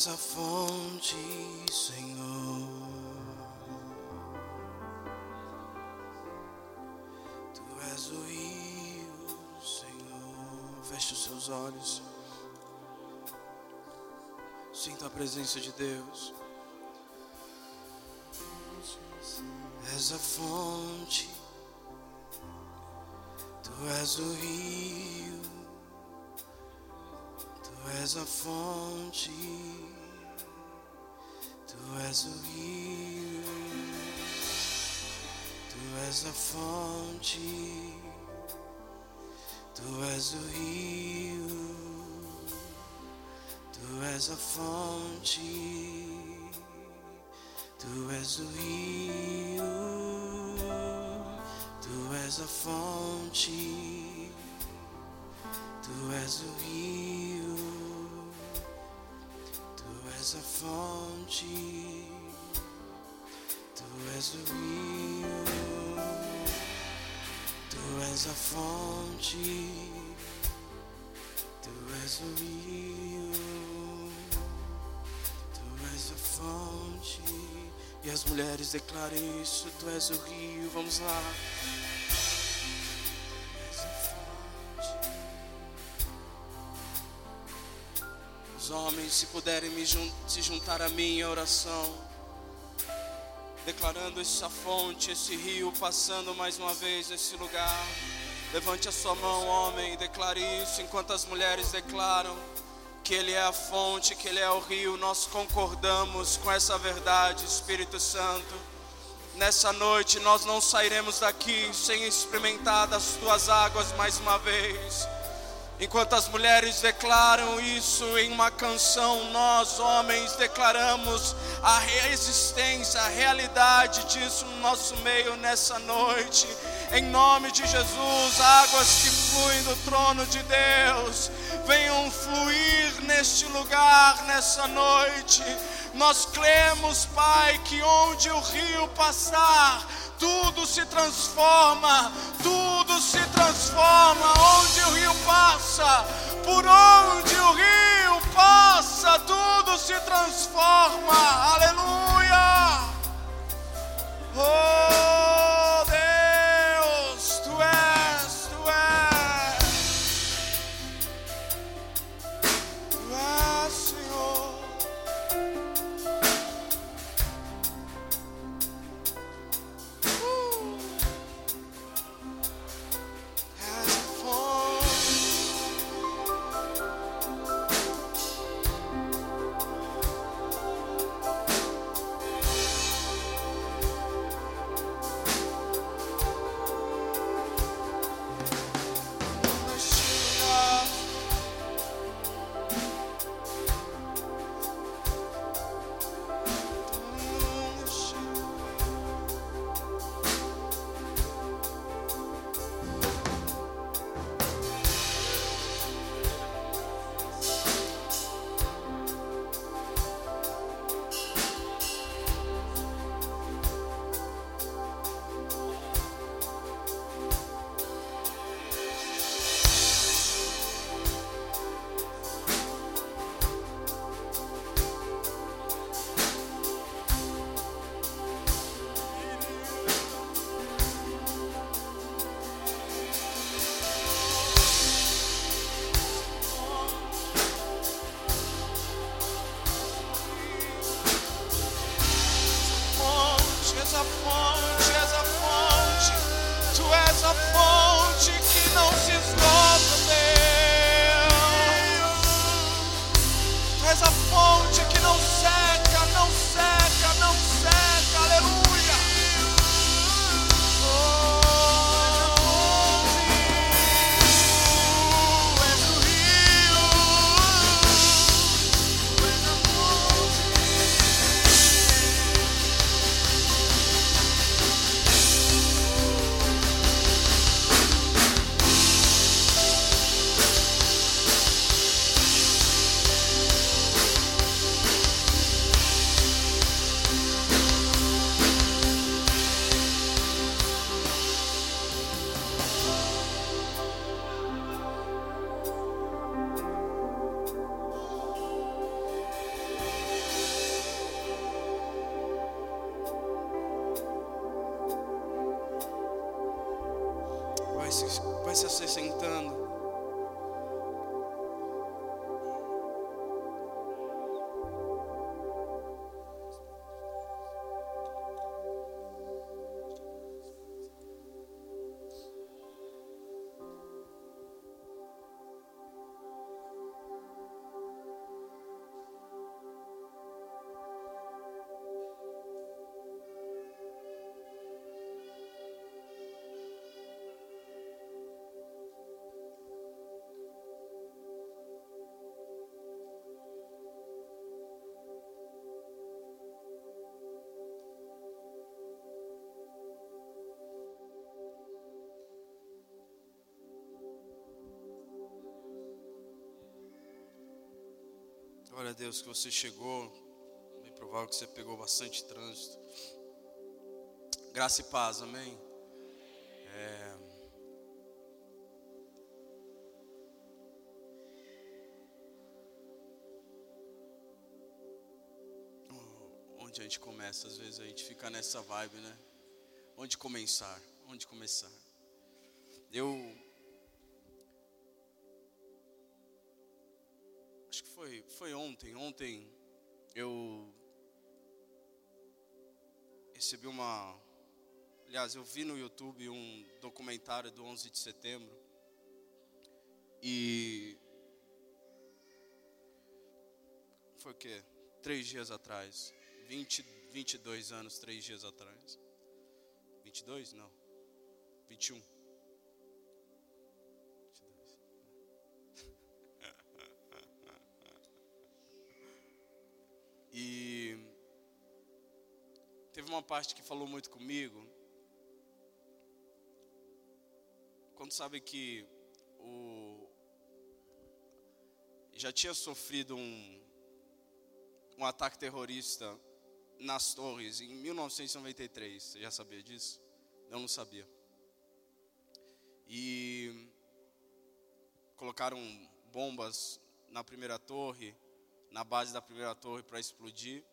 és a fonte, Senhor. Tu és o rio, Senhor. Feche os seus olhos. Sinta a presença de Deus. És a fonte, tu és o rio, tu és a fonte, és o rio, tu és a fonte, tu és o rio, tu és a fonte. Tu és o rio, tu és a fonte, tu és o rio, és a fonte, tu és o rio, tu és a fonte, tu és o rio, tu és a fonte. E as mulheres declarem isso: Tu és o rio, vamos lá. Homens, se puderem jun se juntar a mim em oração, declarando essa fonte, esse rio passando mais uma vez nesse lugar. Levante a sua mão, homem, e declare isso enquanto as mulheres declaram que Ele é a fonte, que Ele é o rio. Nós concordamos com essa verdade, Espírito Santo. Nessa noite nós não sairemos daqui sem experimentar das tuas águas mais uma vez. Enquanto as mulheres declaram isso em uma canção, nós, homens, declaramos a existência, a realidade disso no nosso meio nessa noite. Em nome de Jesus, águas que fluem do trono de Deus, venham fluir neste lugar, nessa noite. Nós cremos, Pai, que onde o rio passar, tudo se transforma, tudo se transforma. Onde o rio passa, por onde o rio passa, tudo se transforma. Aleluia! Oh Glória a Deus que você chegou. Bem provável que você pegou bastante trânsito. Graça e paz, amém. É... Onde a gente começa? Às vezes a gente fica nessa vibe, né? Onde começar? Onde começar? Eu foi, ontem. Ontem eu recebi uma. Aliás, eu vi no YouTube um documentário do 11 de setembro. E. Foi o quê? Três dias atrás. 20, 22 anos, três dias atrás. 22? Não. 21. Uma parte que falou muito comigo. Quando sabe que o já tinha sofrido um um ataque terrorista nas torres em 1993. Você já sabia disso? Eu não sabia. E colocaram bombas na primeira torre na base da primeira torre para explodir,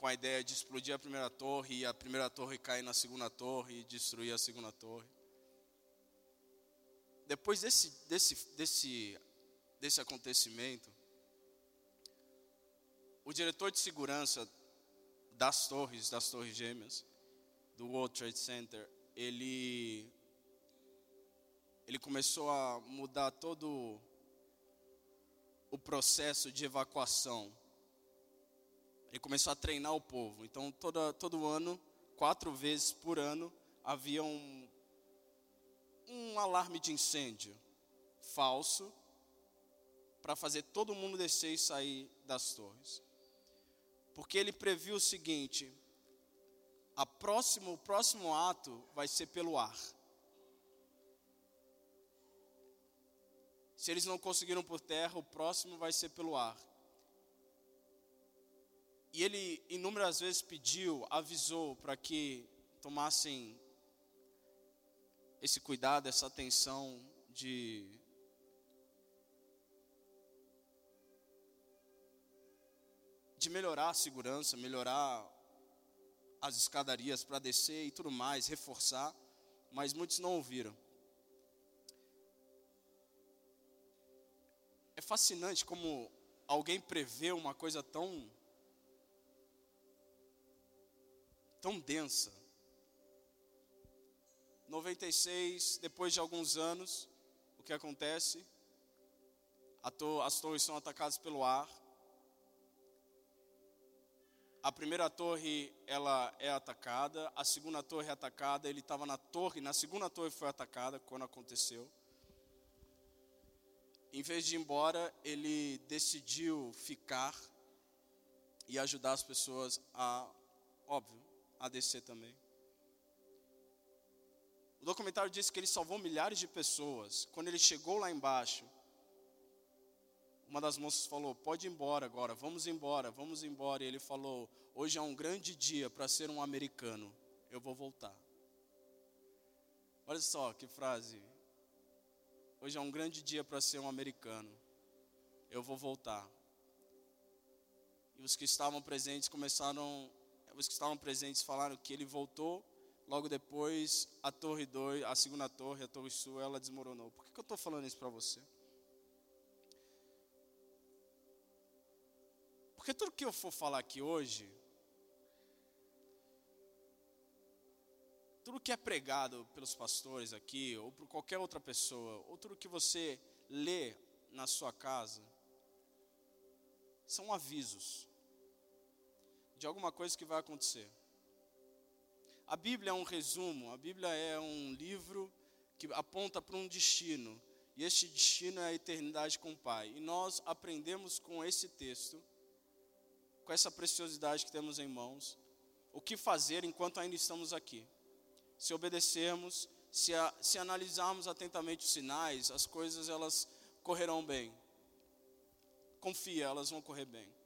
com a ideia de explodir a primeira torre e a primeira torre cair na segunda torre e destruir a segunda torre. Depois desse, desse, desse, desse acontecimento, o diretor de segurança das torres, das torres gêmeas, do World Trade Center, ele, ele começou a mudar todo o processo de evacuação. Ele começou a treinar o povo. Então, toda, todo ano, quatro vezes por ano, havia um, um alarme de incêndio falso para fazer todo mundo descer e sair das torres. Porque ele previu o seguinte: a próximo, o próximo ato vai ser pelo ar. Se eles não conseguiram por terra, o próximo vai ser pelo ar. E ele inúmeras vezes pediu, avisou para que tomassem esse cuidado, essa atenção de de melhorar a segurança, melhorar as escadarias para descer e tudo mais, reforçar, mas muitos não ouviram. É fascinante como alguém prevê uma coisa tão tão densa. 96, depois de alguns anos, o que acontece? as torres são atacadas pelo ar. A primeira torre ela é atacada, a segunda torre é atacada. Ele estava na torre, na segunda torre foi atacada quando aconteceu em vez de ir embora, ele decidiu ficar e ajudar as pessoas a, óbvio, a descer também. O documentário diz que ele salvou milhares de pessoas. Quando ele chegou lá embaixo, uma das moças falou: Pode ir embora agora, vamos embora, vamos embora. E ele falou: Hoje é um grande dia para ser um americano, eu vou voltar. Olha só que frase Hoje é um grande dia para ser um americano. Eu vou voltar. E os que estavam presentes começaram, os que estavam presentes falaram que ele voltou Logo depois, a torre 2, a segunda torre, a torre sul, ela desmoronou. Por que, que eu estou falando isso para você? Porque tudo que eu for falar aqui hoje, tudo que é pregado pelos pastores aqui, ou por qualquer outra pessoa, ou tudo que você lê na sua casa, são avisos de alguma coisa que vai acontecer. A Bíblia é um resumo, a Bíblia é um livro que aponta para um destino, e este destino é a eternidade com o Pai. E nós aprendemos com esse texto, com essa preciosidade que temos em mãos, o que fazer enquanto ainda estamos aqui. Se obedecermos, se, a, se analisarmos atentamente os sinais, as coisas elas correrão bem. Confia, elas vão correr bem.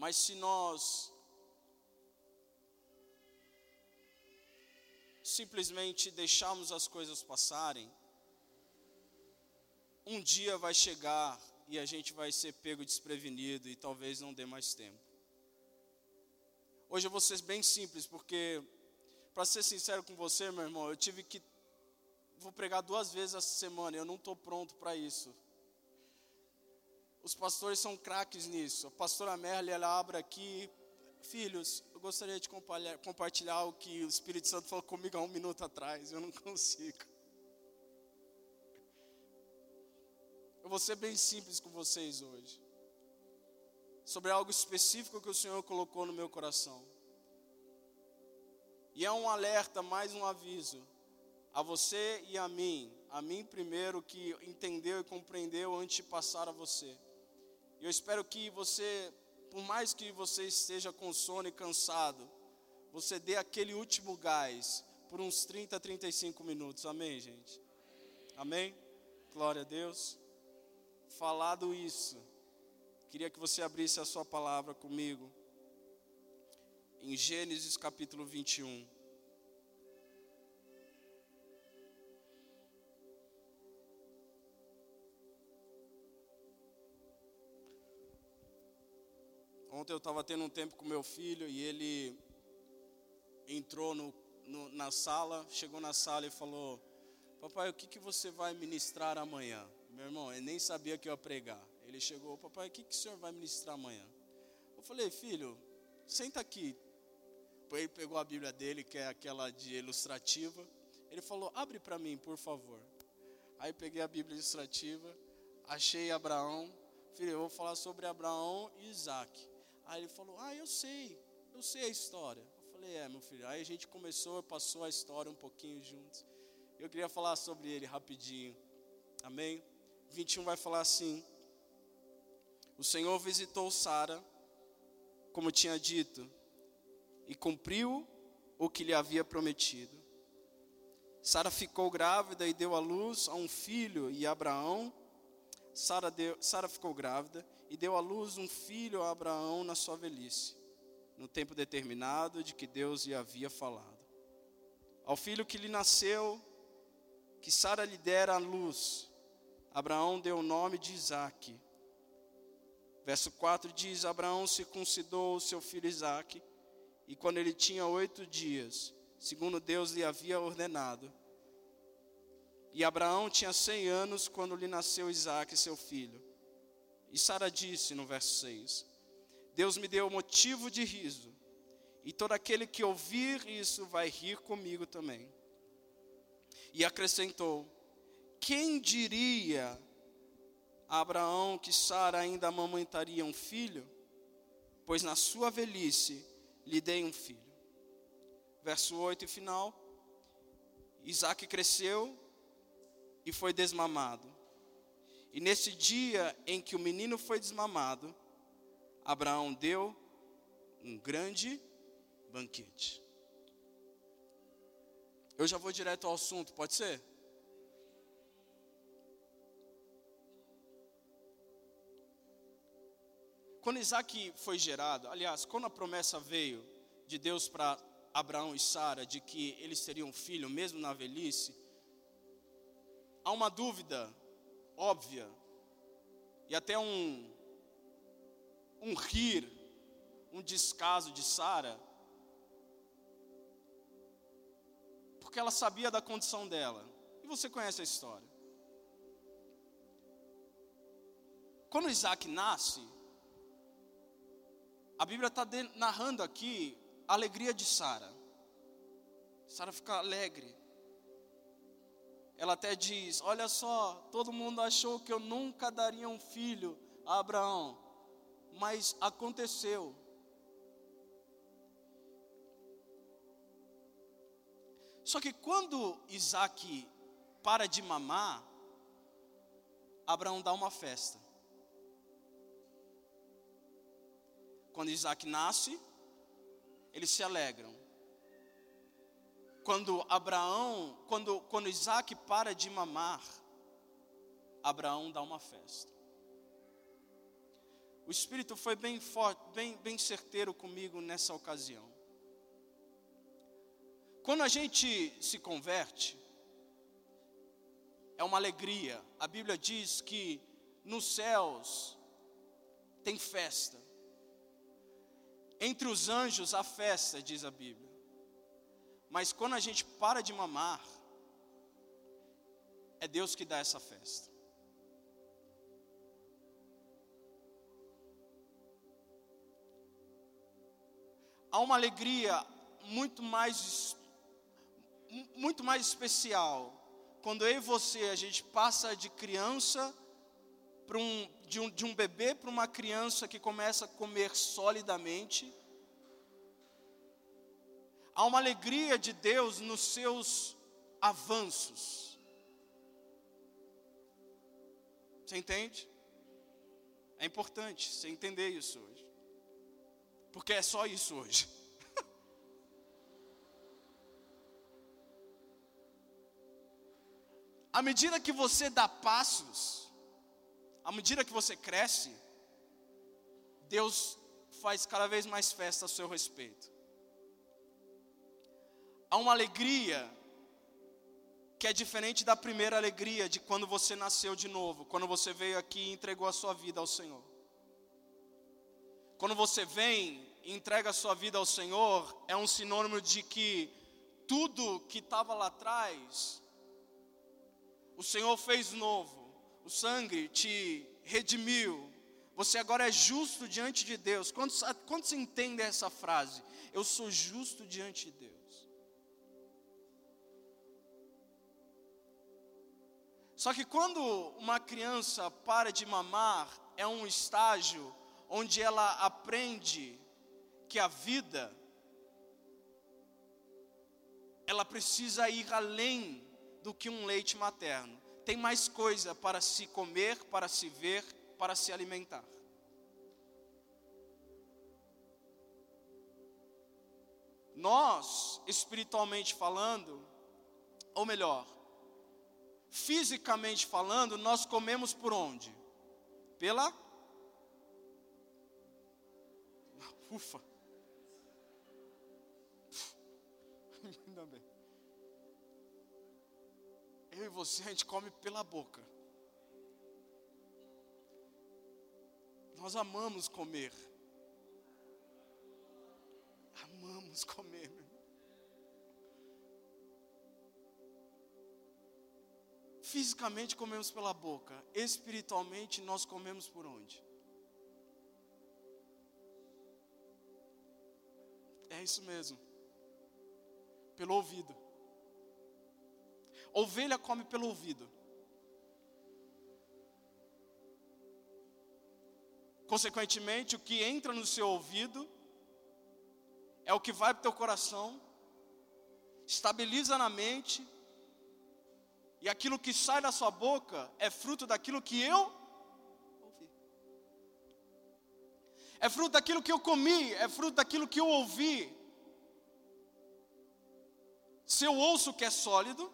Mas se nós simplesmente deixarmos as coisas passarem, um dia vai chegar e a gente vai ser pego desprevenido e talvez não dê mais tempo. Hoje eu vou ser bem simples, porque, para ser sincero com você, meu irmão, eu tive que. Vou pregar duas vezes essa semana, eu não estou pronto para isso. Os pastores são craques nisso. A pastora Merle, ela abre aqui Filhos, eu gostaria de compartilhar o que o Espírito Santo falou comigo há um minuto atrás. Eu não consigo. Eu vou ser bem simples com vocês hoje. Sobre algo específico que o Senhor colocou no meu coração. E é um alerta, mais um aviso. A você e a mim. A mim primeiro, que entendeu e compreendeu antes de passar a você. E eu espero que você por mais que você esteja com sono e cansado, você dê aquele último gás por uns 30, 35 minutos. Amém, gente? Amém? Glória a Deus. Falado isso, queria que você abrisse a sua palavra comigo em Gênesis capítulo 21. Ontem eu estava tendo um tempo com meu filho e ele entrou no, no, na sala, chegou na sala e falou: Papai, o que, que você vai ministrar amanhã? Meu irmão, ele nem sabia que eu ia pregar. Ele chegou: Papai, o que, que o senhor vai ministrar amanhã? Eu falei: Filho, senta aqui. Ele pegou a Bíblia dele, que é aquela de ilustrativa. Ele falou: Abre para mim, por favor. Aí peguei a Bíblia ilustrativa, achei Abraão. Filho, eu vou falar sobre Abraão e Isaac. Aí ele falou: Ah, eu sei, eu sei a história. Eu falei: É, meu filho. Aí a gente começou, passou a história um pouquinho juntos. Eu queria falar sobre ele rapidinho. Amém? 21 vai falar assim: O Senhor visitou Sara, como tinha dito, e cumpriu o que lhe havia prometido. Sara ficou grávida e deu à luz a um filho, e Abraão. Sara, ficou grávida e deu à luz um filho a Abraão na sua velhice, no tempo determinado de que Deus lhe havia falado. Ao filho que lhe nasceu, que Sara lhe dera à luz, Abraão deu o nome de Isaque. Verso 4 diz: Abraão circuncidou o seu filho Isaque, e quando ele tinha oito dias, segundo Deus lhe havia ordenado, e Abraão tinha cem anos quando lhe nasceu Isaque, seu filho. E Sara disse no verso 6: Deus me deu motivo de riso, e todo aquele que ouvir isso vai rir comigo também. E acrescentou: Quem diria a Abraão que Sara ainda amamentaria um filho? Pois na sua velhice lhe dei um filho. Verso 8 e final. Isaac cresceu e foi desmamado. E nesse dia em que o menino foi desmamado, Abraão deu um grande banquete. Eu já vou direto ao assunto, pode ser? Quando Isaac foi gerado, aliás, quando a promessa veio de Deus para Abraão e Sara de que eles teriam um filho, mesmo na velhice, há uma dúvida óbvia e até um um rir, um descaso de Sara. porque ela sabia da condição dela. E você conhece a história. Quando Isaac nasce, a Bíblia está narrando aqui a alegria de Sara. Sara fica alegre. Ela até diz: Olha só, todo mundo achou que eu nunca daria um filho a Abraão, mas aconteceu. Só que quando Isaac para de mamar, Abraão dá uma festa. Quando Isaac nasce, eles se alegram. Quando Abraão, quando, quando Isaac para de mamar, Abraão dá uma festa. O Espírito foi bem forte, bem, bem certeiro comigo nessa ocasião. Quando a gente se converte, é uma alegria. A Bíblia diz que nos céus tem festa. Entre os anjos há festa, diz a Bíblia. Mas quando a gente para de mamar, é Deus que dá essa festa. Há uma alegria muito mais muito mais especial quando eu e você a gente passa de criança para um de um, de um bebê para uma criança que começa a comer solidamente. Há uma alegria de Deus nos seus avanços. Você entende? É importante você entender isso hoje. Porque é só isso hoje. à medida que você dá passos, à medida que você cresce, Deus faz cada vez mais festa a seu respeito. Há uma alegria que é diferente da primeira alegria de quando você nasceu de novo, quando você veio aqui e entregou a sua vida ao Senhor. Quando você vem e entrega a sua vida ao Senhor, é um sinônimo de que tudo que estava lá atrás, o Senhor fez novo o sangue te redimiu, você agora é justo diante de Deus. Quantos, quantos entendem essa frase? Eu sou justo diante de Deus. Só que quando uma criança para de mamar, é um estágio onde ela aprende que a vida ela precisa ir além do que um leite materno tem mais coisa para se comer, para se ver, para se alimentar. Nós, espiritualmente falando, ou melhor, fisicamente falando, nós comemos por onde? Pela Ufa. Ainda bem eu e você, a gente come pela boca. Nós amamos comer. Amamos comer. Fisicamente comemos pela boca, espiritualmente nós comemos por onde? É isso mesmo. Pelo ouvido. Ovelha come pelo ouvido. Consequentemente, o que entra no seu ouvido é o que vai para o teu coração, estabiliza na mente, e aquilo que sai da sua boca é fruto daquilo que eu ouvi. É fruto daquilo que eu comi, é fruto daquilo que eu ouvi. Se eu ouço que é sólido,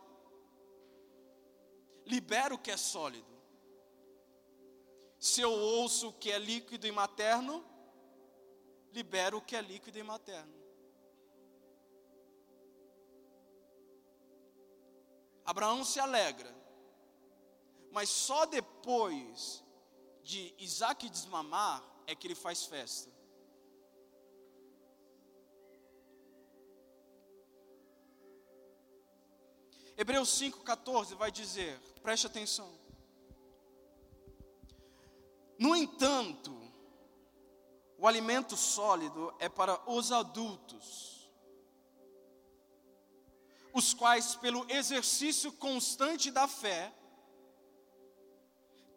libera o que é sólido. Se eu ouço o que é líquido e materno, libero o que é líquido e materno. Abraão se alegra, mas só depois de Isaac desmamar é que ele faz festa. Hebreus 5,14 vai dizer, preste atenção. No entanto, o alimento sólido é para os adultos, os quais, pelo exercício constante da fé,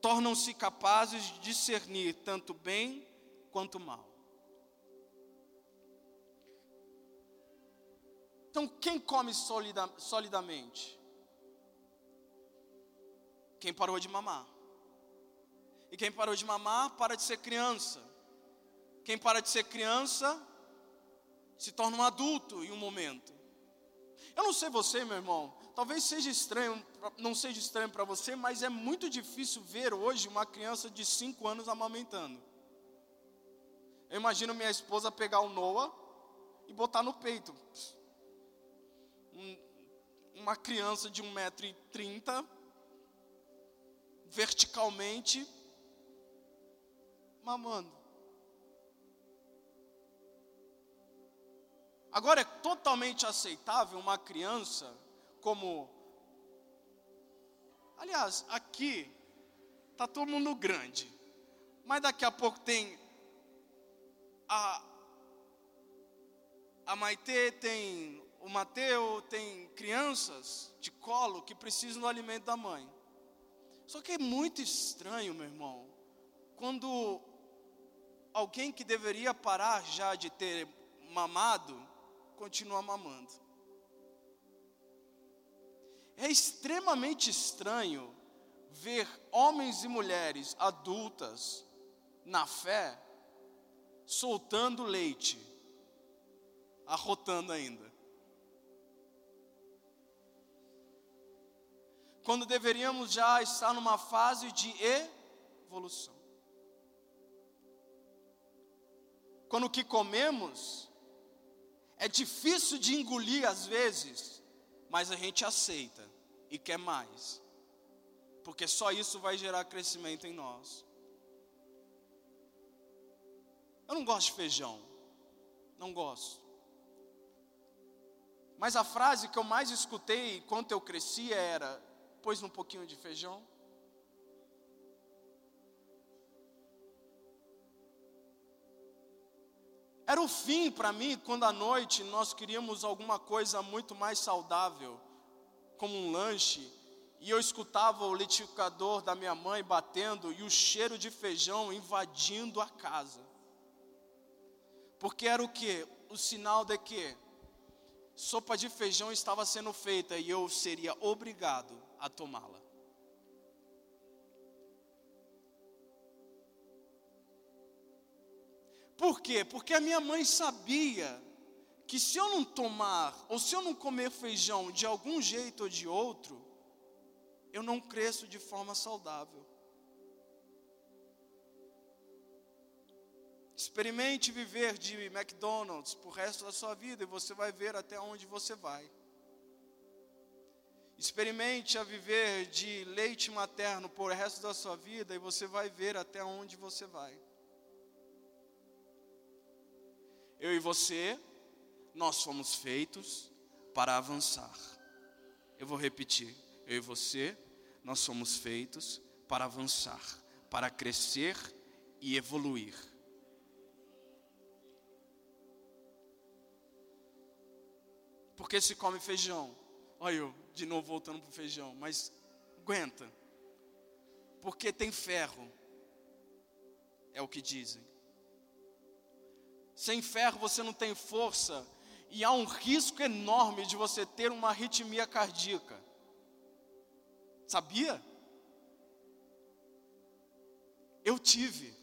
tornam-se capazes de discernir tanto bem quanto mal. Então, quem come solida, solidamente? Quem parou de mamar. E quem parou de mamar, para de ser criança. Quem para de ser criança, se torna um adulto em um momento. Eu não sei você, meu irmão, talvez seja estranho, não seja estranho para você, mas é muito difícil ver hoje uma criança de 5 anos amamentando. Eu imagino minha esposa pegar o Noah e botar no peito. Um, uma criança de 1,30m, verticalmente, mamando. Agora é totalmente aceitável uma criança como. Aliás, aqui está todo mundo grande, mas daqui a pouco tem a, a Maitê, tem o Mateu, tem crianças de colo que precisam do alimento da mãe. Só que é muito estranho, meu irmão, quando alguém que deveria parar já de ter mamado, continua mamando. É extremamente estranho ver homens e mulheres adultas na fé soltando leite, arrotando ainda. Quando deveríamos já estar numa fase de evolução. Quando o que comemos é difícil de engolir às vezes, mas a gente aceita e quer mais, porque só isso vai gerar crescimento em nós. Eu não gosto de feijão, não gosto. Mas a frase que eu mais escutei enquanto eu crescia era: pôs um pouquinho de feijão. Era o fim para mim quando à noite nós queríamos alguma coisa muito mais saudável, como um lanche, e eu escutava o liquidificador da minha mãe batendo e o cheiro de feijão invadindo a casa. Porque era o que? O sinal de que sopa de feijão estava sendo feita e eu seria obrigado a tomá-la. Por quê? Porque a minha mãe sabia que se eu não tomar, ou se eu não comer feijão de algum jeito ou de outro, eu não cresço de forma saudável. Experimente viver de McDonald's por resto da sua vida e você vai ver até onde você vai. Experimente a viver de leite materno por resto da sua vida e você vai ver até onde você vai. Eu e você, nós fomos feitos para avançar. Eu vou repetir, eu e você, nós somos feitos para avançar, para crescer e evoluir. Porque se come feijão, olha eu de novo voltando para o feijão, mas aguenta, porque tem ferro, é o que dizem. Sem ferro você não tem força e há um risco enorme de você ter uma arritmia cardíaca. Sabia? Eu tive.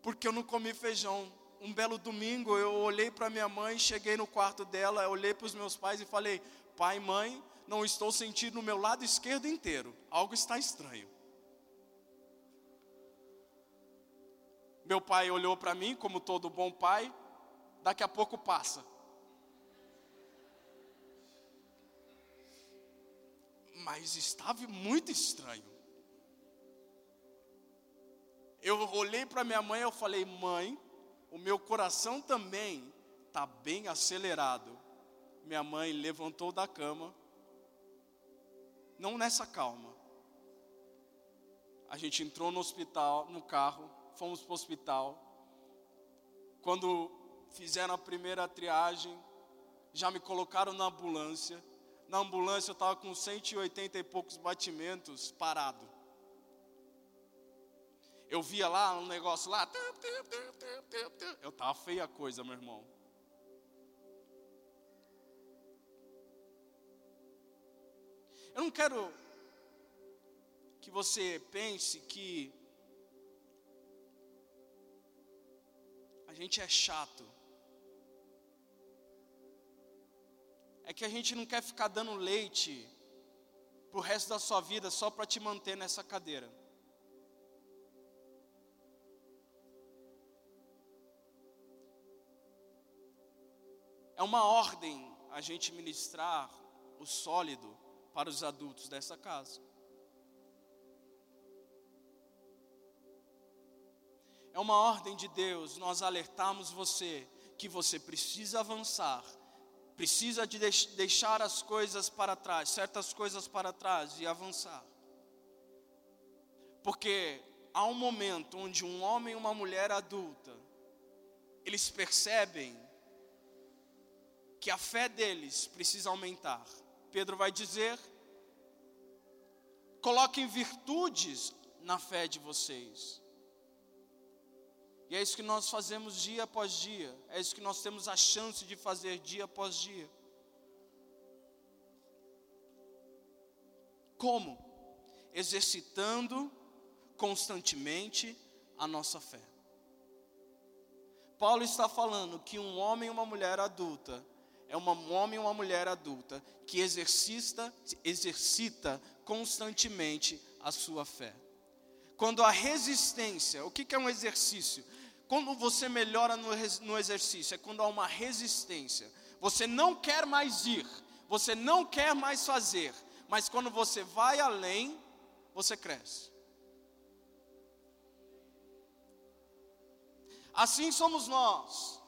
Porque eu não comi feijão. Um belo domingo eu olhei para minha mãe, cheguei no quarto dela, olhei para os meus pais e falei: Pai mãe, não estou sentindo no meu lado esquerdo inteiro. Algo está estranho. Meu pai olhou para mim, como todo bom pai, daqui a pouco passa. Mas estava muito estranho. Eu olhei para minha mãe e falei: "Mãe, o meu coração também está bem acelerado. minha mãe levantou da cama, não nessa calma. A gente entrou no hospital, no carro, fomos para o hospital. Quando fizeram a primeira triagem, já me colocaram na ambulância. Na ambulância eu estava com 180 e poucos batimentos parado. Eu via lá um negócio lá. Eu estava feia a coisa, meu irmão. Eu não quero que você pense que gente é chato. É que a gente não quer ficar dando leite pro resto da sua vida só para te manter nessa cadeira. É uma ordem a gente ministrar o sólido para os adultos dessa casa. É uma ordem de Deus nós alertarmos você que você precisa avançar, precisa de deixar as coisas para trás, certas coisas para trás e avançar. Porque há um momento onde um homem e uma mulher adulta, eles percebem que a fé deles precisa aumentar. Pedro vai dizer: coloquem virtudes na fé de vocês. E é isso que nós fazemos dia após dia, é isso que nós temos a chance de fazer dia após dia. Como? Exercitando constantemente a nossa fé. Paulo está falando que um homem e uma mulher adulta é um homem e uma mulher adulta que exercita, exercita constantemente a sua fé. Quando a resistência, o que é um exercício? Quando você melhora no exercício, é quando há uma resistência. Você não quer mais ir, você não quer mais fazer, mas quando você vai além, você cresce. Assim somos nós.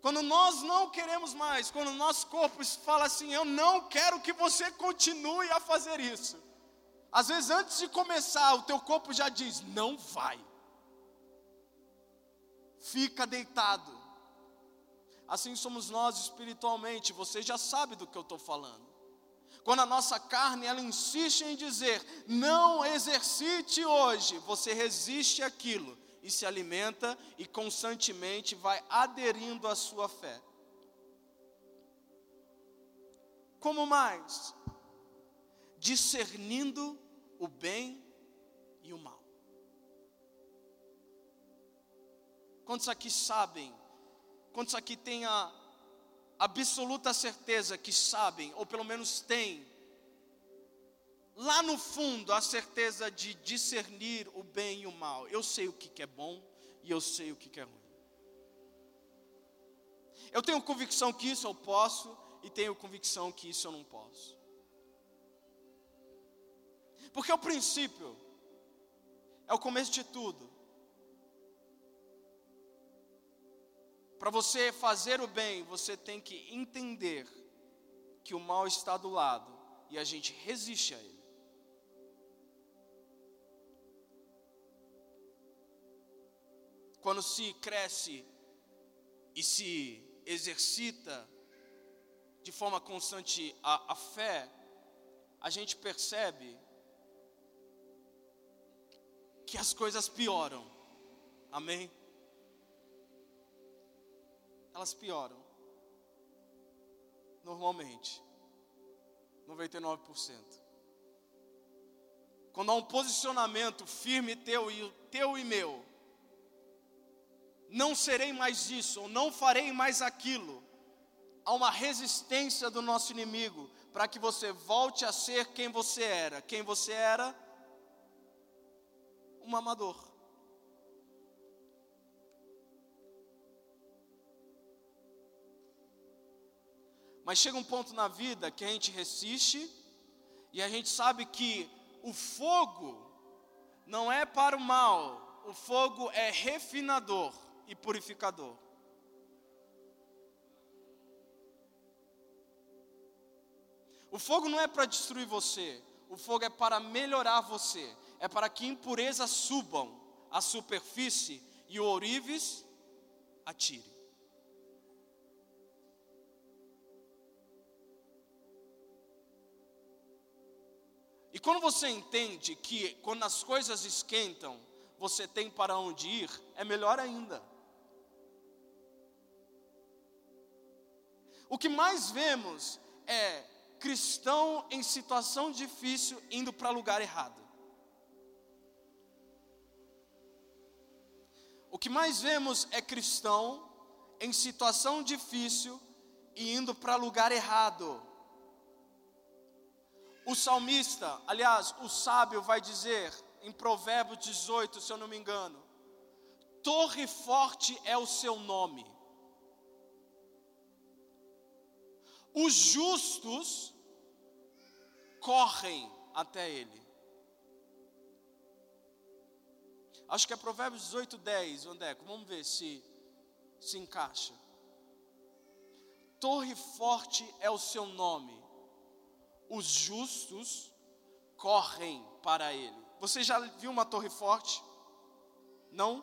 Quando nós não queremos mais, quando o nosso corpo fala assim, eu não quero que você continue a fazer isso. Às vezes antes de começar, o teu corpo já diz, não vai. Fica deitado. Assim somos nós espiritualmente, você já sabe do que eu estou falando. Quando a nossa carne ela insiste em dizer, não exercite hoje, você resiste aquilo e se alimenta e constantemente vai aderindo à sua fé. Como mais? Discernindo o bem e o mal. Quantos aqui sabem? Quantos aqui têm a absoluta certeza que sabem, ou pelo menos têm, lá no fundo, a certeza de discernir o bem e o mal. Eu sei o que é bom e eu sei o que é ruim. Eu tenho convicção que isso eu posso e tenho convicção que isso eu não posso. Porque o princípio é o começo de tudo. Para você fazer o bem, você tem que entender que o mal está do lado e a gente resiste a ele. quando se cresce e se exercita de forma constante a, a fé, a gente percebe que as coisas pioram. Amém? Elas pioram. Normalmente. 99%. Quando há um posicionamento firme teu e teu e meu, não serei mais isso, ou não farei mais aquilo. Há uma resistência do nosso inimigo para que você volte a ser quem você era. Quem você era? um amador. Mas chega um ponto na vida que a gente resiste e a gente sabe que o fogo não é para o mal, o fogo é refinador e purificador. O fogo não é para destruir você, o fogo é para melhorar você é para que impurezas subam à superfície e o ourives atire. E quando você entende que quando as coisas esquentam, você tem para onde ir, é melhor ainda. O que mais vemos é cristão em situação difícil indo para lugar errado. Que mais vemos é cristão em situação difícil e indo para lugar errado. O salmista, aliás, o sábio vai dizer em Provérbios 18, se eu não me engano: Torre forte é o seu nome. Os justos correm até ele. Acho que é Provérbios 18, 10, Ondeco. Vamos ver se se encaixa. Torre forte é o seu nome os justos correm para ele. Você já viu uma torre forte? Não?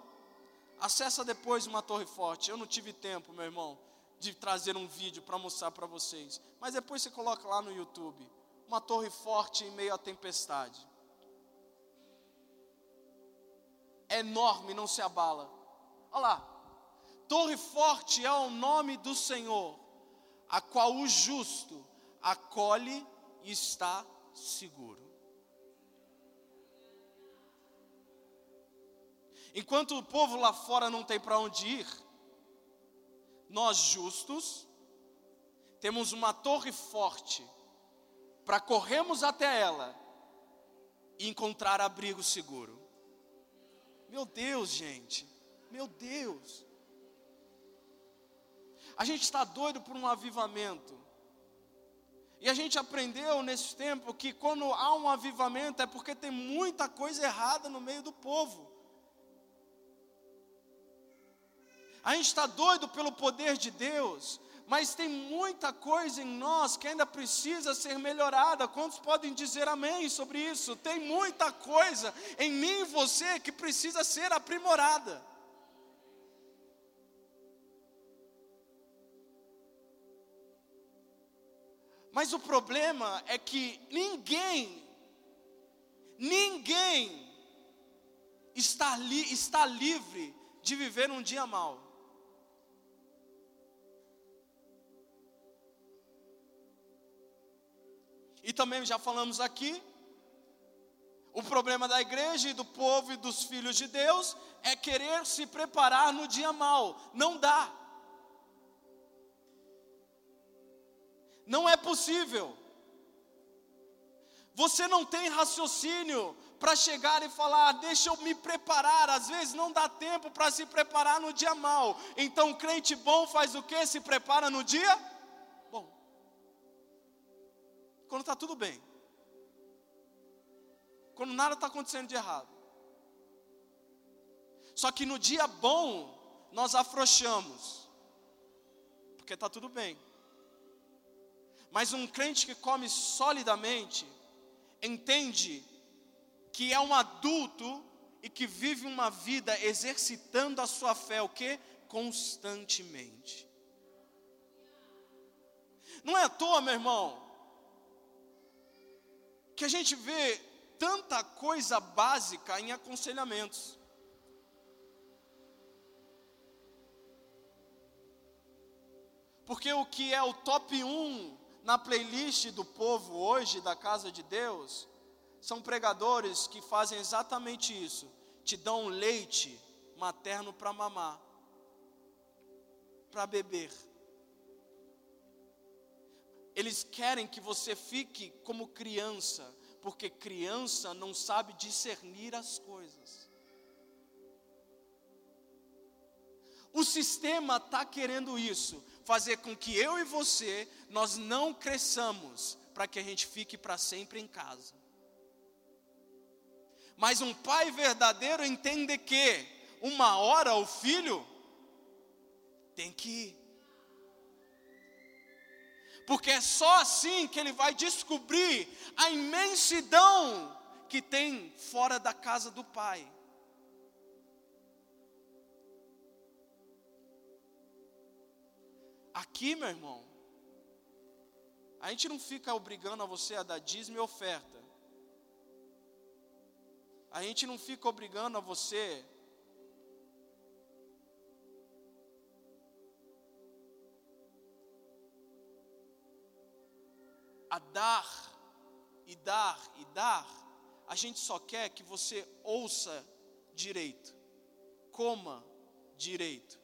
Acessa depois uma torre forte. Eu não tive tempo, meu irmão, de trazer um vídeo para mostrar para vocês. Mas depois você coloca lá no YouTube. Uma torre forte em meio à tempestade. Enorme, não se abala. Olha lá. Torre forte é o nome do Senhor, a qual o justo acolhe está seguro. Enquanto o povo lá fora não tem para onde ir, nós justos temos uma torre forte para corrermos até ela e encontrar abrigo seguro. Meu Deus, gente, meu Deus. A gente está doido por um avivamento. E a gente aprendeu nesse tempo que quando há um avivamento é porque tem muita coisa errada no meio do povo. A gente está doido pelo poder de Deus, mas tem muita coisa em nós que ainda precisa ser melhorada. Quantos podem dizer amém sobre isso? Tem muita coisa em mim e você que precisa ser aprimorada. Mas o problema é que ninguém, ninguém está, li, está livre de viver um dia mal. E também já falamos aqui, o problema da igreja e do povo e dos filhos de Deus é querer se preparar no dia mal. Não dá. Não é possível. Você não tem raciocínio para chegar e falar, deixa eu me preparar. Às vezes não dá tempo para se preparar no dia mal. Então, crente bom faz o que? Se prepara no dia Quando está tudo bem. Quando nada está acontecendo de errado. Só que no dia bom, nós afrouxamos. Porque está tudo bem. Mas um crente que come solidamente entende que é um adulto e que vive uma vida exercitando a sua fé, o que? Constantemente. Não é à toa, meu irmão, que a gente vê tanta coisa básica em aconselhamentos. Porque o que é o top 1 na playlist do povo hoje, da casa de Deus, são pregadores que fazem exatamente isso: te dão leite materno para mamar, para beber. Eles querem que você fique como criança, porque criança não sabe discernir as coisas. O sistema está querendo isso, fazer com que eu e você nós não cresçamos para que a gente fique para sempre em casa. Mas um pai verdadeiro entende que uma hora o filho tem que ir. Porque é só assim que ele vai descobrir a imensidão que tem fora da casa do Pai. Aqui, meu irmão, a gente não fica obrigando a você a dar dízimo e oferta. A gente não fica obrigando a você a dar e dar e dar, a gente só quer que você ouça direito, coma direito,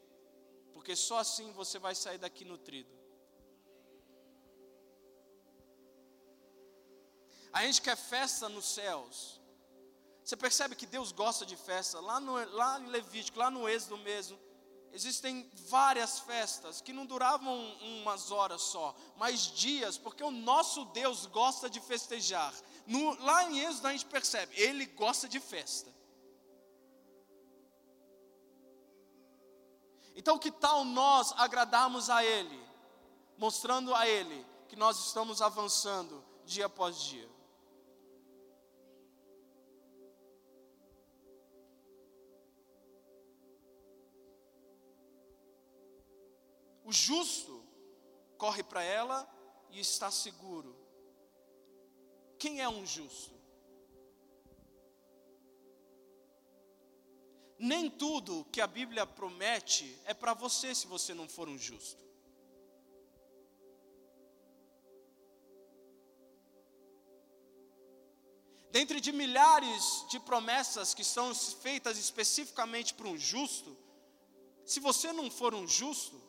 porque só assim você vai sair daqui nutrido. A gente quer festa nos céus. Você percebe que Deus gosta de festa. Lá, no, lá em Levítico, lá no Êxodo mesmo, Existem várias festas que não duravam umas horas só, mas dias, porque o nosso Deus gosta de festejar. No, lá em Êxodo a gente percebe, ele gosta de festa. Então, que tal nós agradarmos a Ele, mostrando a Ele que nós estamos avançando dia após dia? O justo corre para ela e está seguro. Quem é um justo? Nem tudo que a Bíblia promete é para você se você não for um justo. Dentre de milhares de promessas que são feitas especificamente para um justo, se você não for um justo,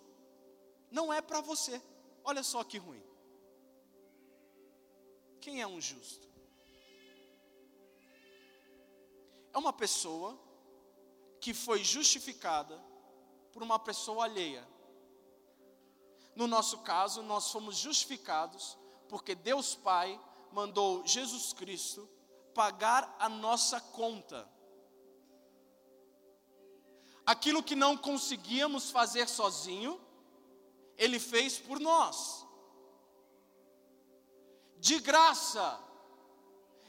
não é para você. Olha só que ruim. Quem é um justo? É uma pessoa que foi justificada por uma pessoa alheia. No nosso caso, nós fomos justificados porque Deus Pai mandou Jesus Cristo pagar a nossa conta. Aquilo que não conseguíamos fazer sozinho, ele fez por nós. De graça.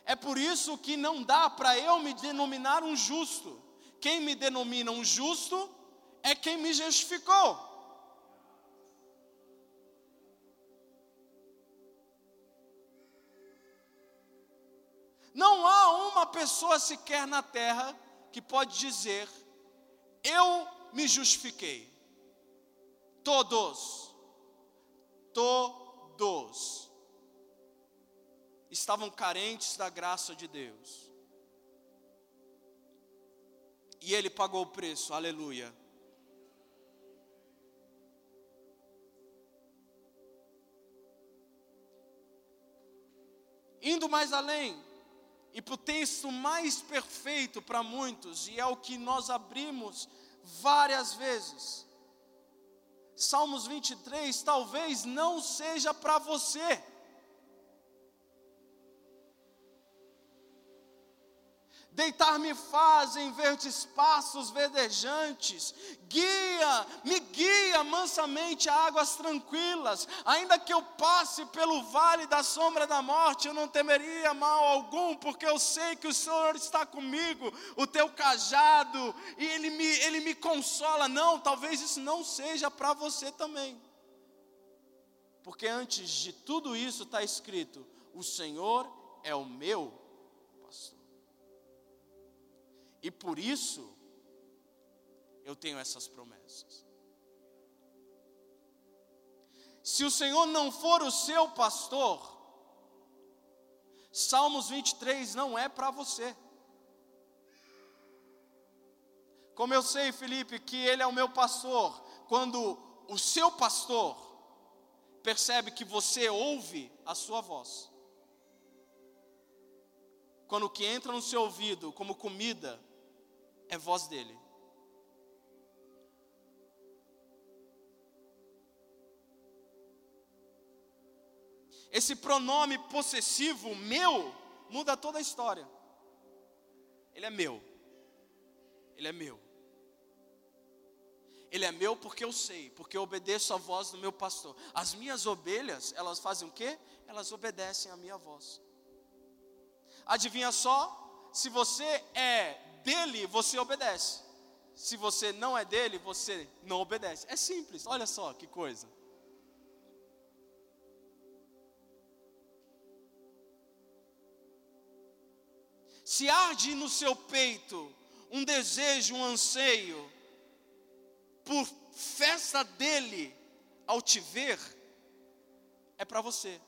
É por isso que não dá para eu me denominar um justo. Quem me denomina um justo é quem me justificou. Não há uma pessoa sequer na terra que pode dizer: Eu me justifiquei. Todos, todos estavam carentes da graça de Deus. E Ele pagou o preço, aleluia. Indo mais além, e para o texto mais perfeito para muitos, e é o que nós abrimos várias vezes. Salmos 23 talvez não seja para você. Deitar-me faz em verdes passos verdejantes, guia, me guia mansamente a águas tranquilas, ainda que eu passe pelo vale da sombra da morte, eu não temeria mal algum, porque eu sei que o Senhor está comigo, o teu cajado, e Ele me, ele me consola. Não, talvez isso não seja para você também, porque antes de tudo isso está escrito: o Senhor é o meu e por isso, eu tenho essas promessas. Se o Senhor não for o seu pastor, Salmos 23 não é para você. Como eu sei, Felipe, que Ele é o meu pastor, quando o seu pastor percebe que você ouve a sua voz. Quando o que entra no seu ouvido como comida é voz dele. Esse pronome possessivo, meu, muda toda a história. Ele é meu. Ele é meu. Ele é meu porque eu sei, porque eu obedeço a voz do meu pastor. As minhas ovelhas, elas fazem o quê? Elas obedecem a minha voz. Adivinha só? Se você é dele, você obedece. Se você não é dele, você não obedece. É simples, olha só que coisa. Se arde no seu peito um desejo, um anseio por festa dele ao te ver, é para você,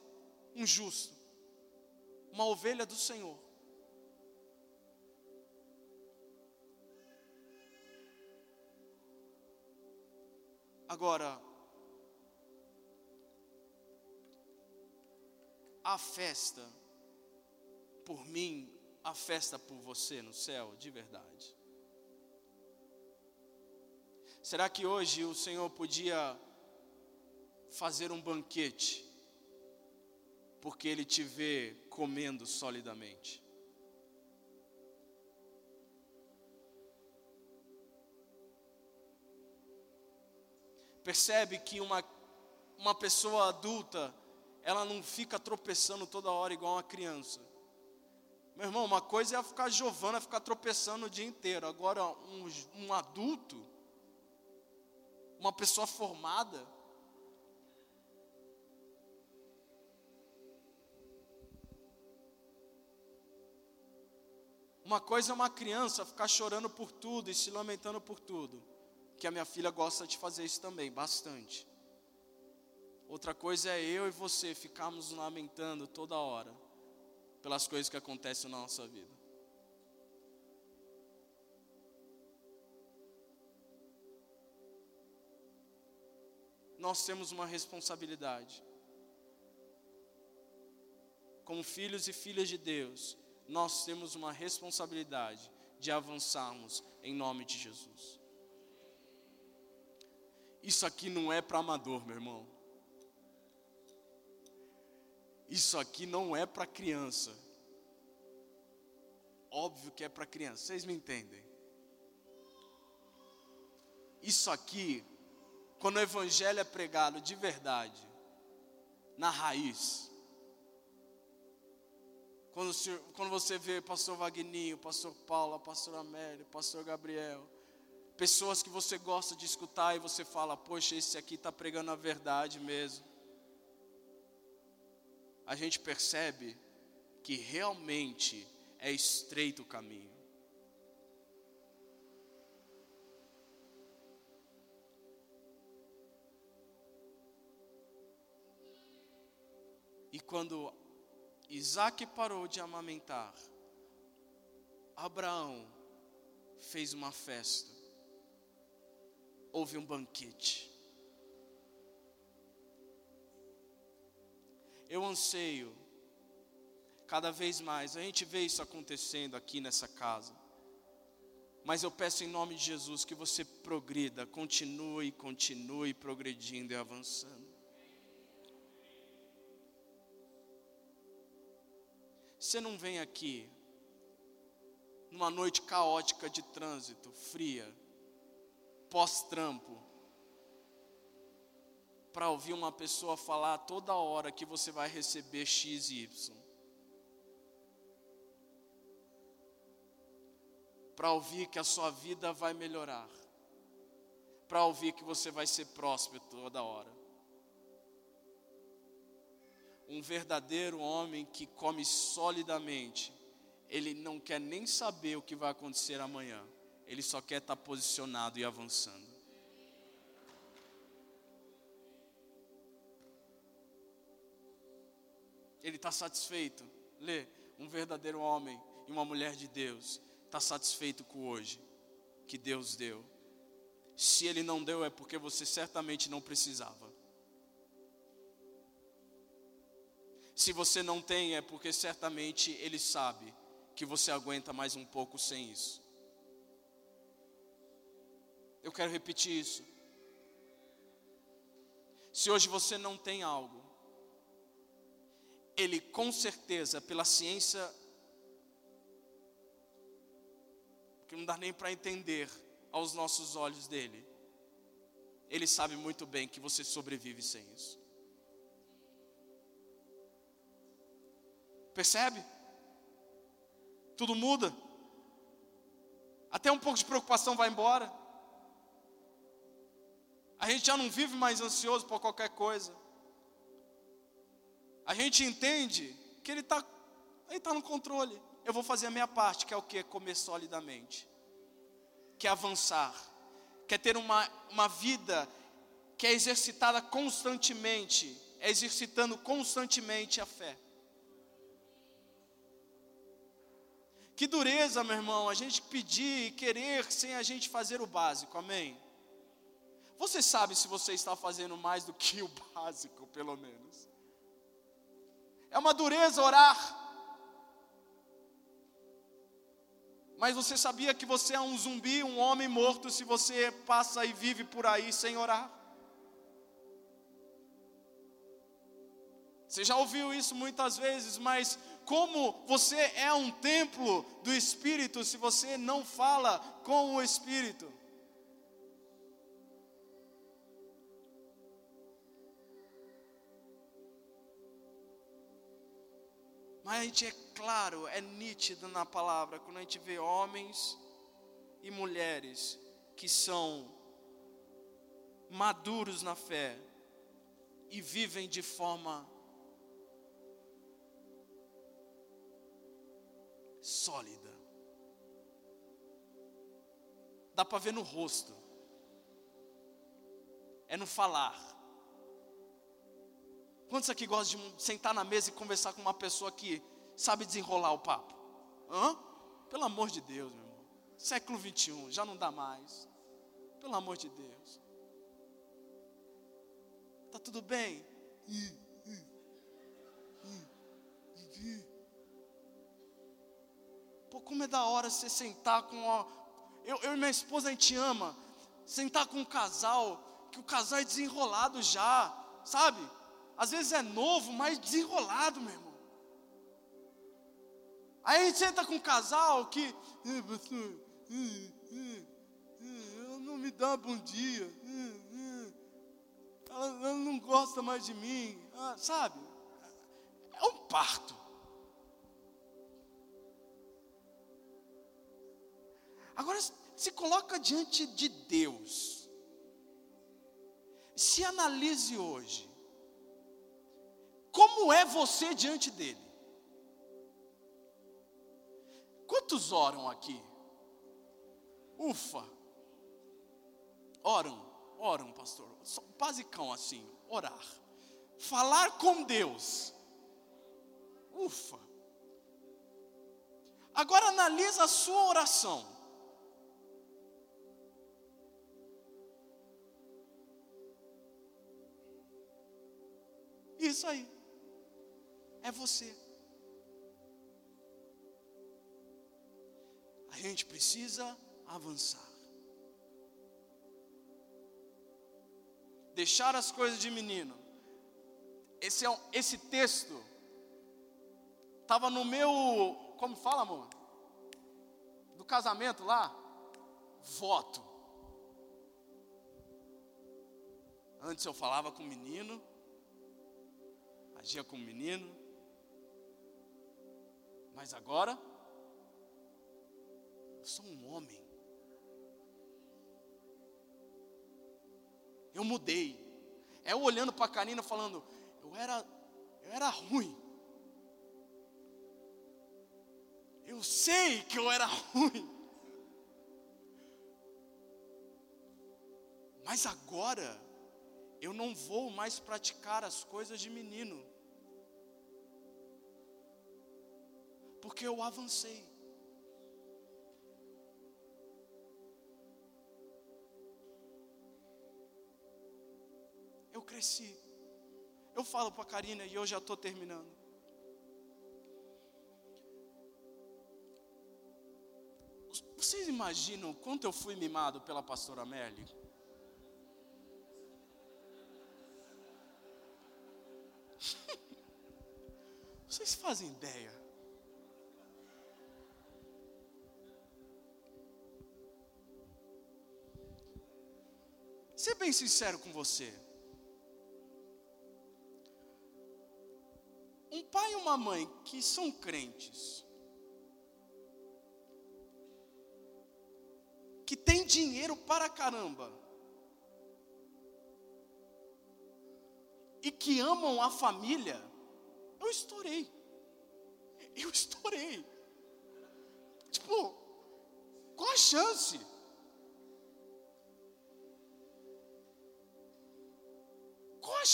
um justo, uma ovelha do Senhor. Agora, a festa por mim, a festa por você no céu, de verdade. Será que hoje o Senhor podia fazer um banquete, porque Ele te vê comendo solidamente? Percebe que uma, uma pessoa adulta, ela não fica tropeçando toda hora igual uma criança. Meu irmão, uma coisa é ficar Giovana ficar tropeçando o dia inteiro. Agora, um, um adulto, uma pessoa formada, Uma coisa é uma criança ficar chorando por tudo e se lamentando por tudo que a minha filha gosta de fazer isso também, bastante. Outra coisa é eu e você ficarmos lamentando toda hora pelas coisas que acontecem na nossa vida. Nós temos uma responsabilidade. Como filhos e filhas de Deus, nós temos uma responsabilidade de avançarmos em nome de Jesus. Isso aqui não é para amador, meu irmão. Isso aqui não é para criança. Óbvio que é para criança, vocês me entendem? Isso aqui, quando o evangelho é pregado de verdade, na raiz, quando, quando você vê pastor Vagninho, pastor Paula, pastor Amélia, pastor Gabriel, pessoas que você gosta de escutar e você fala, poxa, esse aqui está pregando a verdade mesmo. A gente percebe que realmente é estreito o caminho. E quando Isaac parou de amamentar, Abraão fez uma festa houve um banquete. Eu anseio, cada vez mais, a gente vê isso acontecendo aqui nessa casa, mas eu peço em nome de Jesus que você progrida, continue, continue progredindo e avançando. Você não vem aqui numa noite caótica de trânsito, fria, pós-trampo, para ouvir uma pessoa falar toda hora que você vai receber X e Y. Para ouvir que a sua vida vai melhorar. Para ouvir que você vai ser próspero toda hora. Um verdadeiro homem que come solidamente, ele não quer nem saber o que vai acontecer amanhã ele só quer estar posicionado e avançando. Ele está satisfeito. Lê, um verdadeiro homem e uma mulher de Deus está satisfeito com hoje que Deus deu. Se Ele não deu, é porque você certamente não precisava. Se você não tem, é porque certamente Ele sabe que você aguenta mais um pouco sem isso. Eu quero repetir isso. Se hoje você não tem algo, ele com certeza, pela ciência, que não dá nem para entender aos nossos olhos dele, Ele sabe muito bem que você sobrevive sem isso. Percebe? Tudo muda. Até um pouco de preocupação vai embora. A gente já não vive mais ansioso por qualquer coisa. A gente entende que Ele está ele tá no controle. Eu vou fazer a minha parte, que é o que? Comer solidamente. Que é avançar. Quer ter uma, uma vida que é exercitada constantemente. É exercitando constantemente a fé. Que dureza, meu irmão, a gente pedir e querer sem a gente fazer o básico, amém? Você sabe se você está fazendo mais do que o básico, pelo menos. É uma dureza orar. Mas você sabia que você é um zumbi, um homem morto, se você passa e vive por aí sem orar? Você já ouviu isso muitas vezes, mas como você é um templo do Espírito se você não fala com o Espírito? Mas a gente é claro, é nítido na palavra, quando a gente vê homens e mulheres que são maduros na fé e vivem de forma sólida. Dá para ver no rosto. É no falar. Quantos aqui gostam de sentar na mesa e conversar com uma pessoa que sabe desenrolar o papo? Hã? Pelo amor de Deus, meu irmão. Século 21, já não dá mais. Pelo amor de Deus. Tá tudo bem? Pô, como é da hora você sentar com a. Eu, eu e minha esposa a gente ama. Sentar com um casal, que o casal é desenrolado já, sabe? Às vezes é novo, mas desenrolado, meu irmão. Aí a gente senta com um casal que. Não me dá bom dia. Ela, ela não gosta mais de mim. Ah, sabe? É um parto. Agora, se coloca diante de Deus. Se analise hoje. Como é você diante dele? Quantos oram aqui? Ufa. Oram, oram, pastor. Basicão assim, orar. Falar com Deus. Ufa. Agora analisa a sua oração. Isso aí. É você. A gente precisa avançar. Deixar as coisas de menino. Esse, é, esse texto estava no meu. Como fala, amor? Do casamento lá? Voto. Antes eu falava com o menino, agia como menino, mas agora eu sou um homem. Eu mudei. É eu olhando para a Karina falando, eu era, eu era ruim. Eu sei que eu era ruim. Mas agora eu não vou mais praticar as coisas de menino. Porque eu avancei. Eu cresci. Eu falo para a Karina e eu já estou terminando. Vocês imaginam quanto eu fui mimado pela pastora Merle? Vocês fazem ideia? Ser bem sincero com você. Um pai e uma mãe que são crentes, que tem dinheiro para caramba, e que amam a família, eu estourei. Eu estourei. Tipo, qual a chance?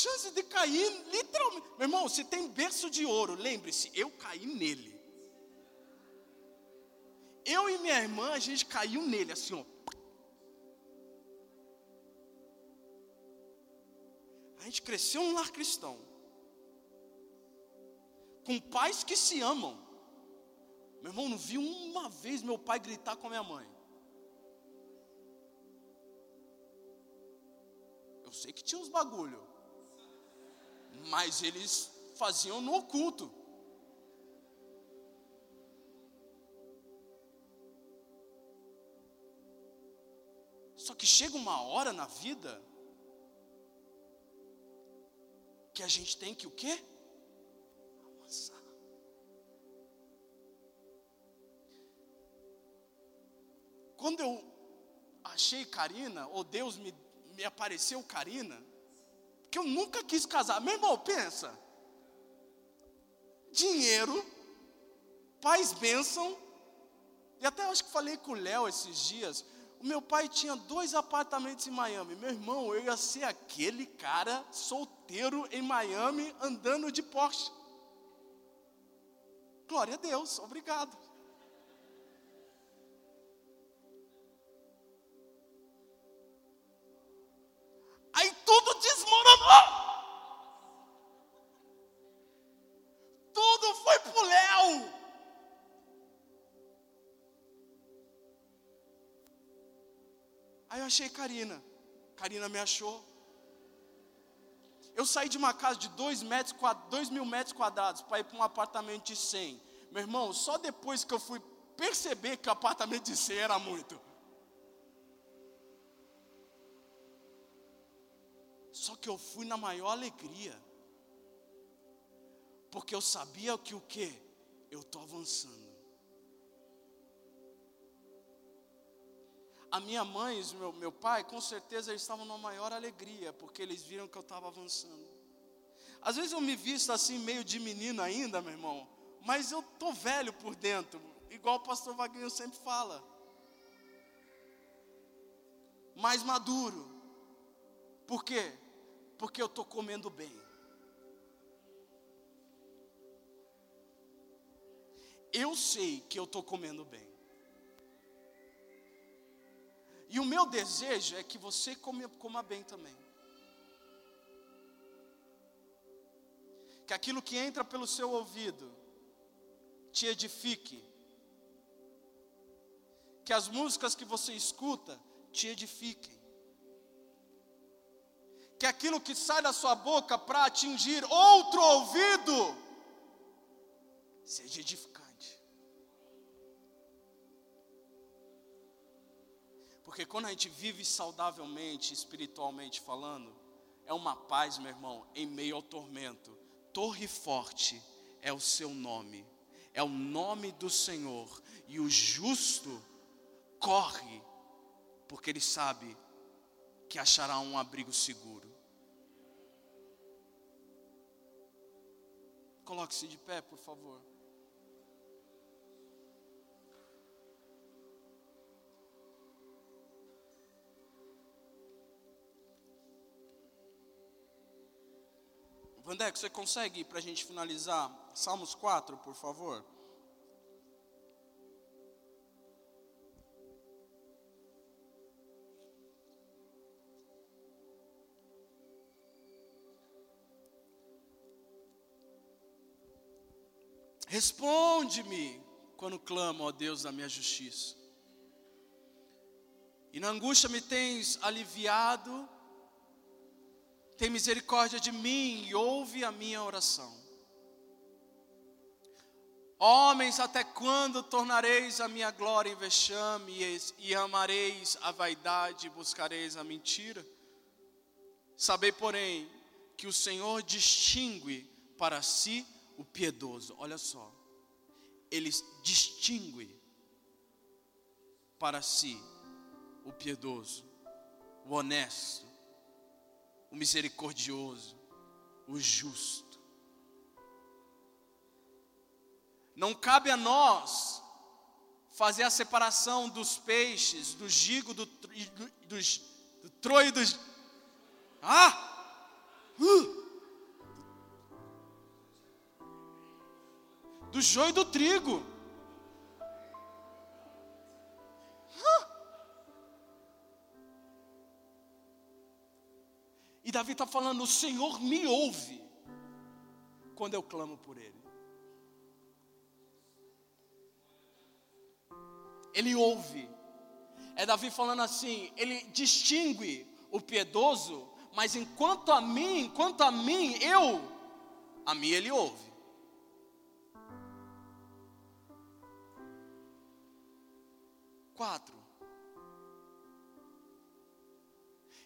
Chance de cair literalmente? Meu irmão, se tem berço de ouro, lembre-se, eu caí nele. Eu e minha irmã, a gente caiu nele, assim, ó. A gente cresceu num lar cristão. Com pais que se amam. Meu irmão, não vi uma vez meu pai gritar com a minha mãe. Eu sei que tinha uns bagulho mas eles faziam no oculto. Só que chega uma hora na vida que a gente tem que o quê? Avançar. Quando eu achei Karina, ou Deus me, me apareceu Karina, que eu nunca quis casar. Meu irmão, pensa. Dinheiro, pais bênção. E até acho que falei com o Léo esses dias. O meu pai tinha dois apartamentos em Miami. Meu irmão, eu ia ser aquele cara solteiro em Miami andando de Porsche. Glória a Deus, obrigado. Achei Karina. Karina me achou. Eu saí de uma casa de dois, metros, dois mil metros quadrados para ir para um apartamento de 100. Meu irmão, só depois que eu fui perceber que o apartamento de 100 era muito. Só que eu fui na maior alegria. Porque eu sabia que o que? Eu estou avançando. A minha mãe e meu, meu pai, com certeza, eles estavam na maior alegria, porque eles viram que eu estava avançando. Às vezes eu me visto assim, meio de menino ainda, meu irmão, mas eu estou velho por dentro, igual o pastor Vaguinho sempre fala. Mais maduro. Por quê? Porque eu estou comendo bem. Eu sei que eu estou comendo bem. E o meu desejo é que você coma, bem também. Que aquilo que entra pelo seu ouvido te edifique. Que as músicas que você escuta te edifiquem que aquilo que sai da sua boca para atingir outro ouvido seja edificante. Porque quando a gente vive saudavelmente, espiritualmente falando, é uma paz, meu irmão, em meio ao tormento. Torre forte é o seu nome, é o nome do Senhor, e o justo corre, porque ele sabe que achará um abrigo seguro. Coloque-se de pé, por favor. Vandeco, você consegue, para a gente finalizar, Salmos 4, por favor? Responde-me quando clamo, ó Deus, da minha justiça. E na angústia me tens aliviado, tem misericórdia de mim e ouve a minha oração. Homens, até quando tornareis a minha glória em vexame e amareis a vaidade e buscareis a mentira? Sabei, porém, que o Senhor distingue para si o piedoso. Olha só, ele distingue para si o piedoso, o honesto, o misericordioso, o justo. Não cabe a nós fazer a separação dos peixes, do gigo, do, do, do, do troio, dos. Ah! Uh! Do joio e do trigo. Davi está falando: o Senhor me ouve quando eu clamo por Ele. Ele ouve. É Davi falando assim: ele distingue o piedoso, mas enquanto a mim, enquanto a mim, eu, a mim ele ouve. Quatro.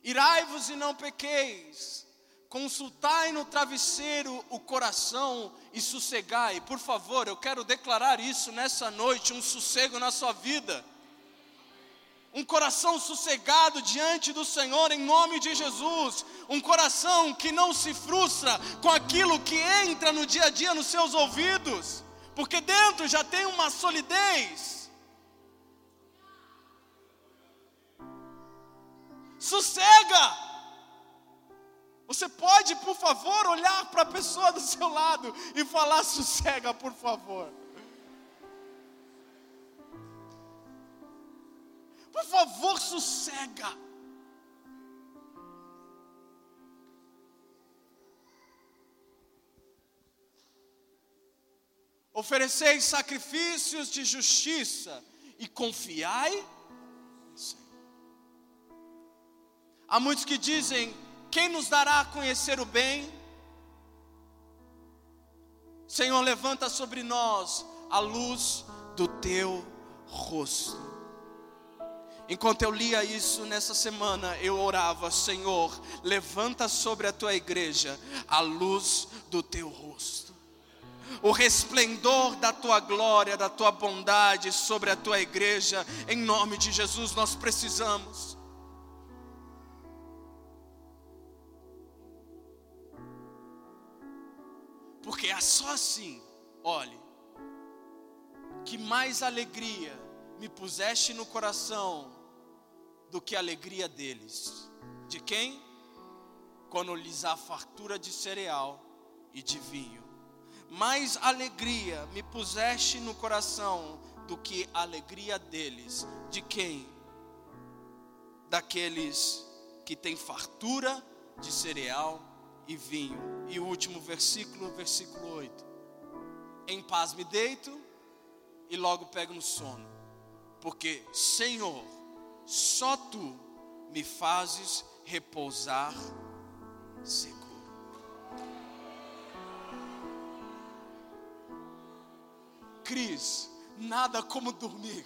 Irai-vos e não pequeis. Consultai no travesseiro o coração e sossegai. Por favor, eu quero declarar isso nessa noite, um sossego na sua vida. Um coração sossegado diante do Senhor em nome de Jesus. Um coração que não se frustra com aquilo que entra no dia a dia nos seus ouvidos, porque dentro já tem uma solidez Sossega! Você pode, por favor, olhar para a pessoa do seu lado e falar: sossega, por favor. Por favor, sossega. Ofereceis sacrifícios de justiça e confiai Há muitos que dizem: quem nos dará a conhecer o bem? Senhor, levanta sobre nós a luz do teu rosto. Enquanto eu lia isso nessa semana, eu orava: Senhor, levanta sobre a tua igreja a luz do teu rosto, o resplendor da tua glória, da tua bondade sobre a tua igreja, em nome de Jesus, nós precisamos. Porque é só assim, olhe, que mais alegria me puseste no coração do que a alegria deles. De quem? Quando lhes há fartura de cereal e de vinho. Mais alegria me puseste no coração do que a alegria deles. De quem? Daqueles que têm fartura de cereal e vinho. E o último versículo, versículo 8. Em paz me deito e logo pego no sono, porque, Senhor, só tu me fazes repousar seguro. Cris, nada como dormir.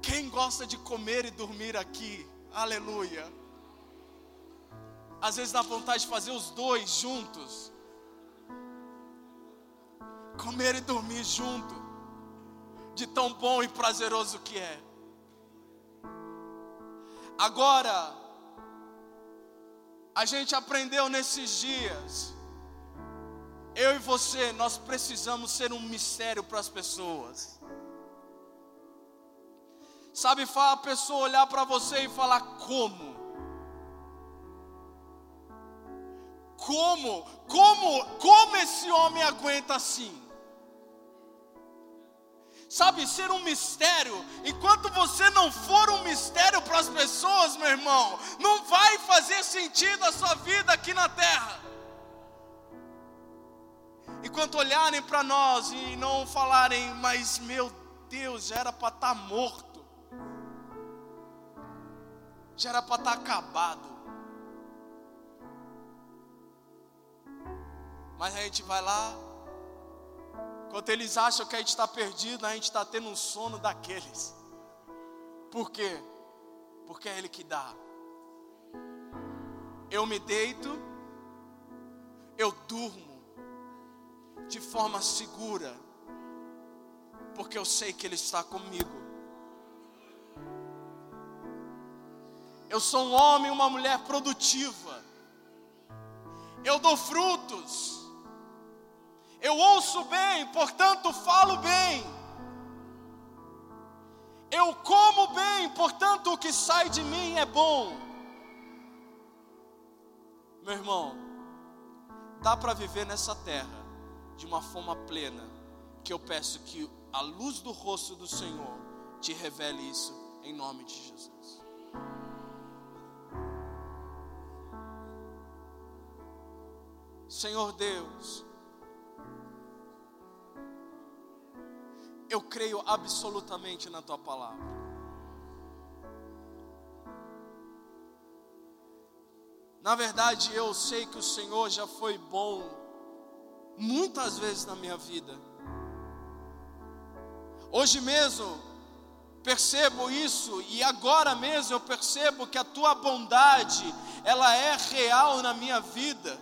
Quem gosta de comer e dormir aqui? Aleluia. Às vezes dá vontade de fazer os dois juntos. Comer e dormir junto. De tão bom e prazeroso que é. Agora, a gente aprendeu nesses dias. Eu e você, nós precisamos ser um mistério para as pessoas. Sabe, a pessoa olhar para você e falar como? Como? Como? Como esse homem aguenta assim? Sabe, ser um mistério, enquanto você não for um mistério para as pessoas, meu irmão, não vai fazer sentido a sua vida aqui na terra. Enquanto olharem para nós e não falarem, mas meu Deus, já era para estar tá morto, já era para estar tá acabado. Mas a gente vai lá, enquanto eles acham que a gente está perdido, a gente está tendo um sono daqueles. Por quê? Porque é Ele que dá. eu me deito, eu durmo de forma segura, porque eu sei que Ele está comigo. Eu sou um homem, uma mulher produtiva. Eu dou frutos. Eu ouço bem, portanto falo bem. Eu como bem, portanto o que sai de mim é bom. Meu irmão, dá para viver nessa terra de uma forma plena, que eu peço que a luz do rosto do Senhor te revele isso em nome de Jesus. Senhor Deus, eu creio absolutamente na tua palavra. Na verdade, eu sei que o Senhor já foi bom muitas vezes na minha vida. Hoje mesmo percebo isso e agora mesmo eu percebo que a tua bondade, ela é real na minha vida.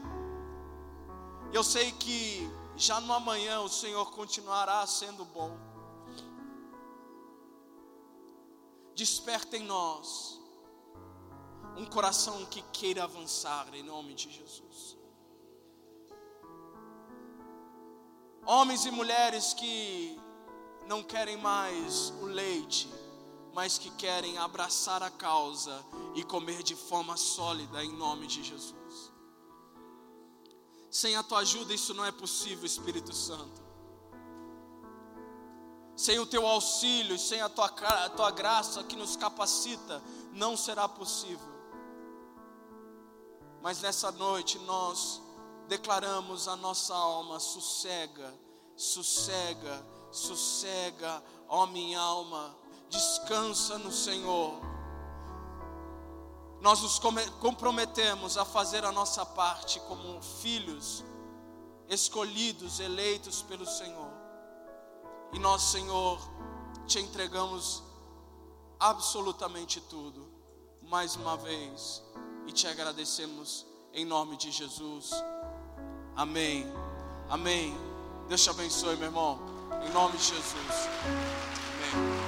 Eu sei que já no amanhã o Senhor continuará sendo bom. Desperta em nós um coração que queira avançar em nome de Jesus. Homens e mulheres que não querem mais o leite, mas que querem abraçar a causa e comer de forma sólida em nome de Jesus. Sem a tua ajuda isso não é possível, Espírito Santo. Sem o teu auxílio, sem a tua, a tua graça que nos capacita, não será possível. Mas nessa noite nós declaramos a nossa alma: sossega, sossega, sossega, ó minha alma, descansa no Senhor nós nos comprometemos a fazer a nossa parte como filhos escolhidos, eleitos pelo Senhor. E nós, Senhor, te entregamos absolutamente tudo, mais uma vez, e te agradecemos em nome de Jesus. Amém. Amém. Deus te abençoe, meu irmão. Em nome de Jesus. Amém.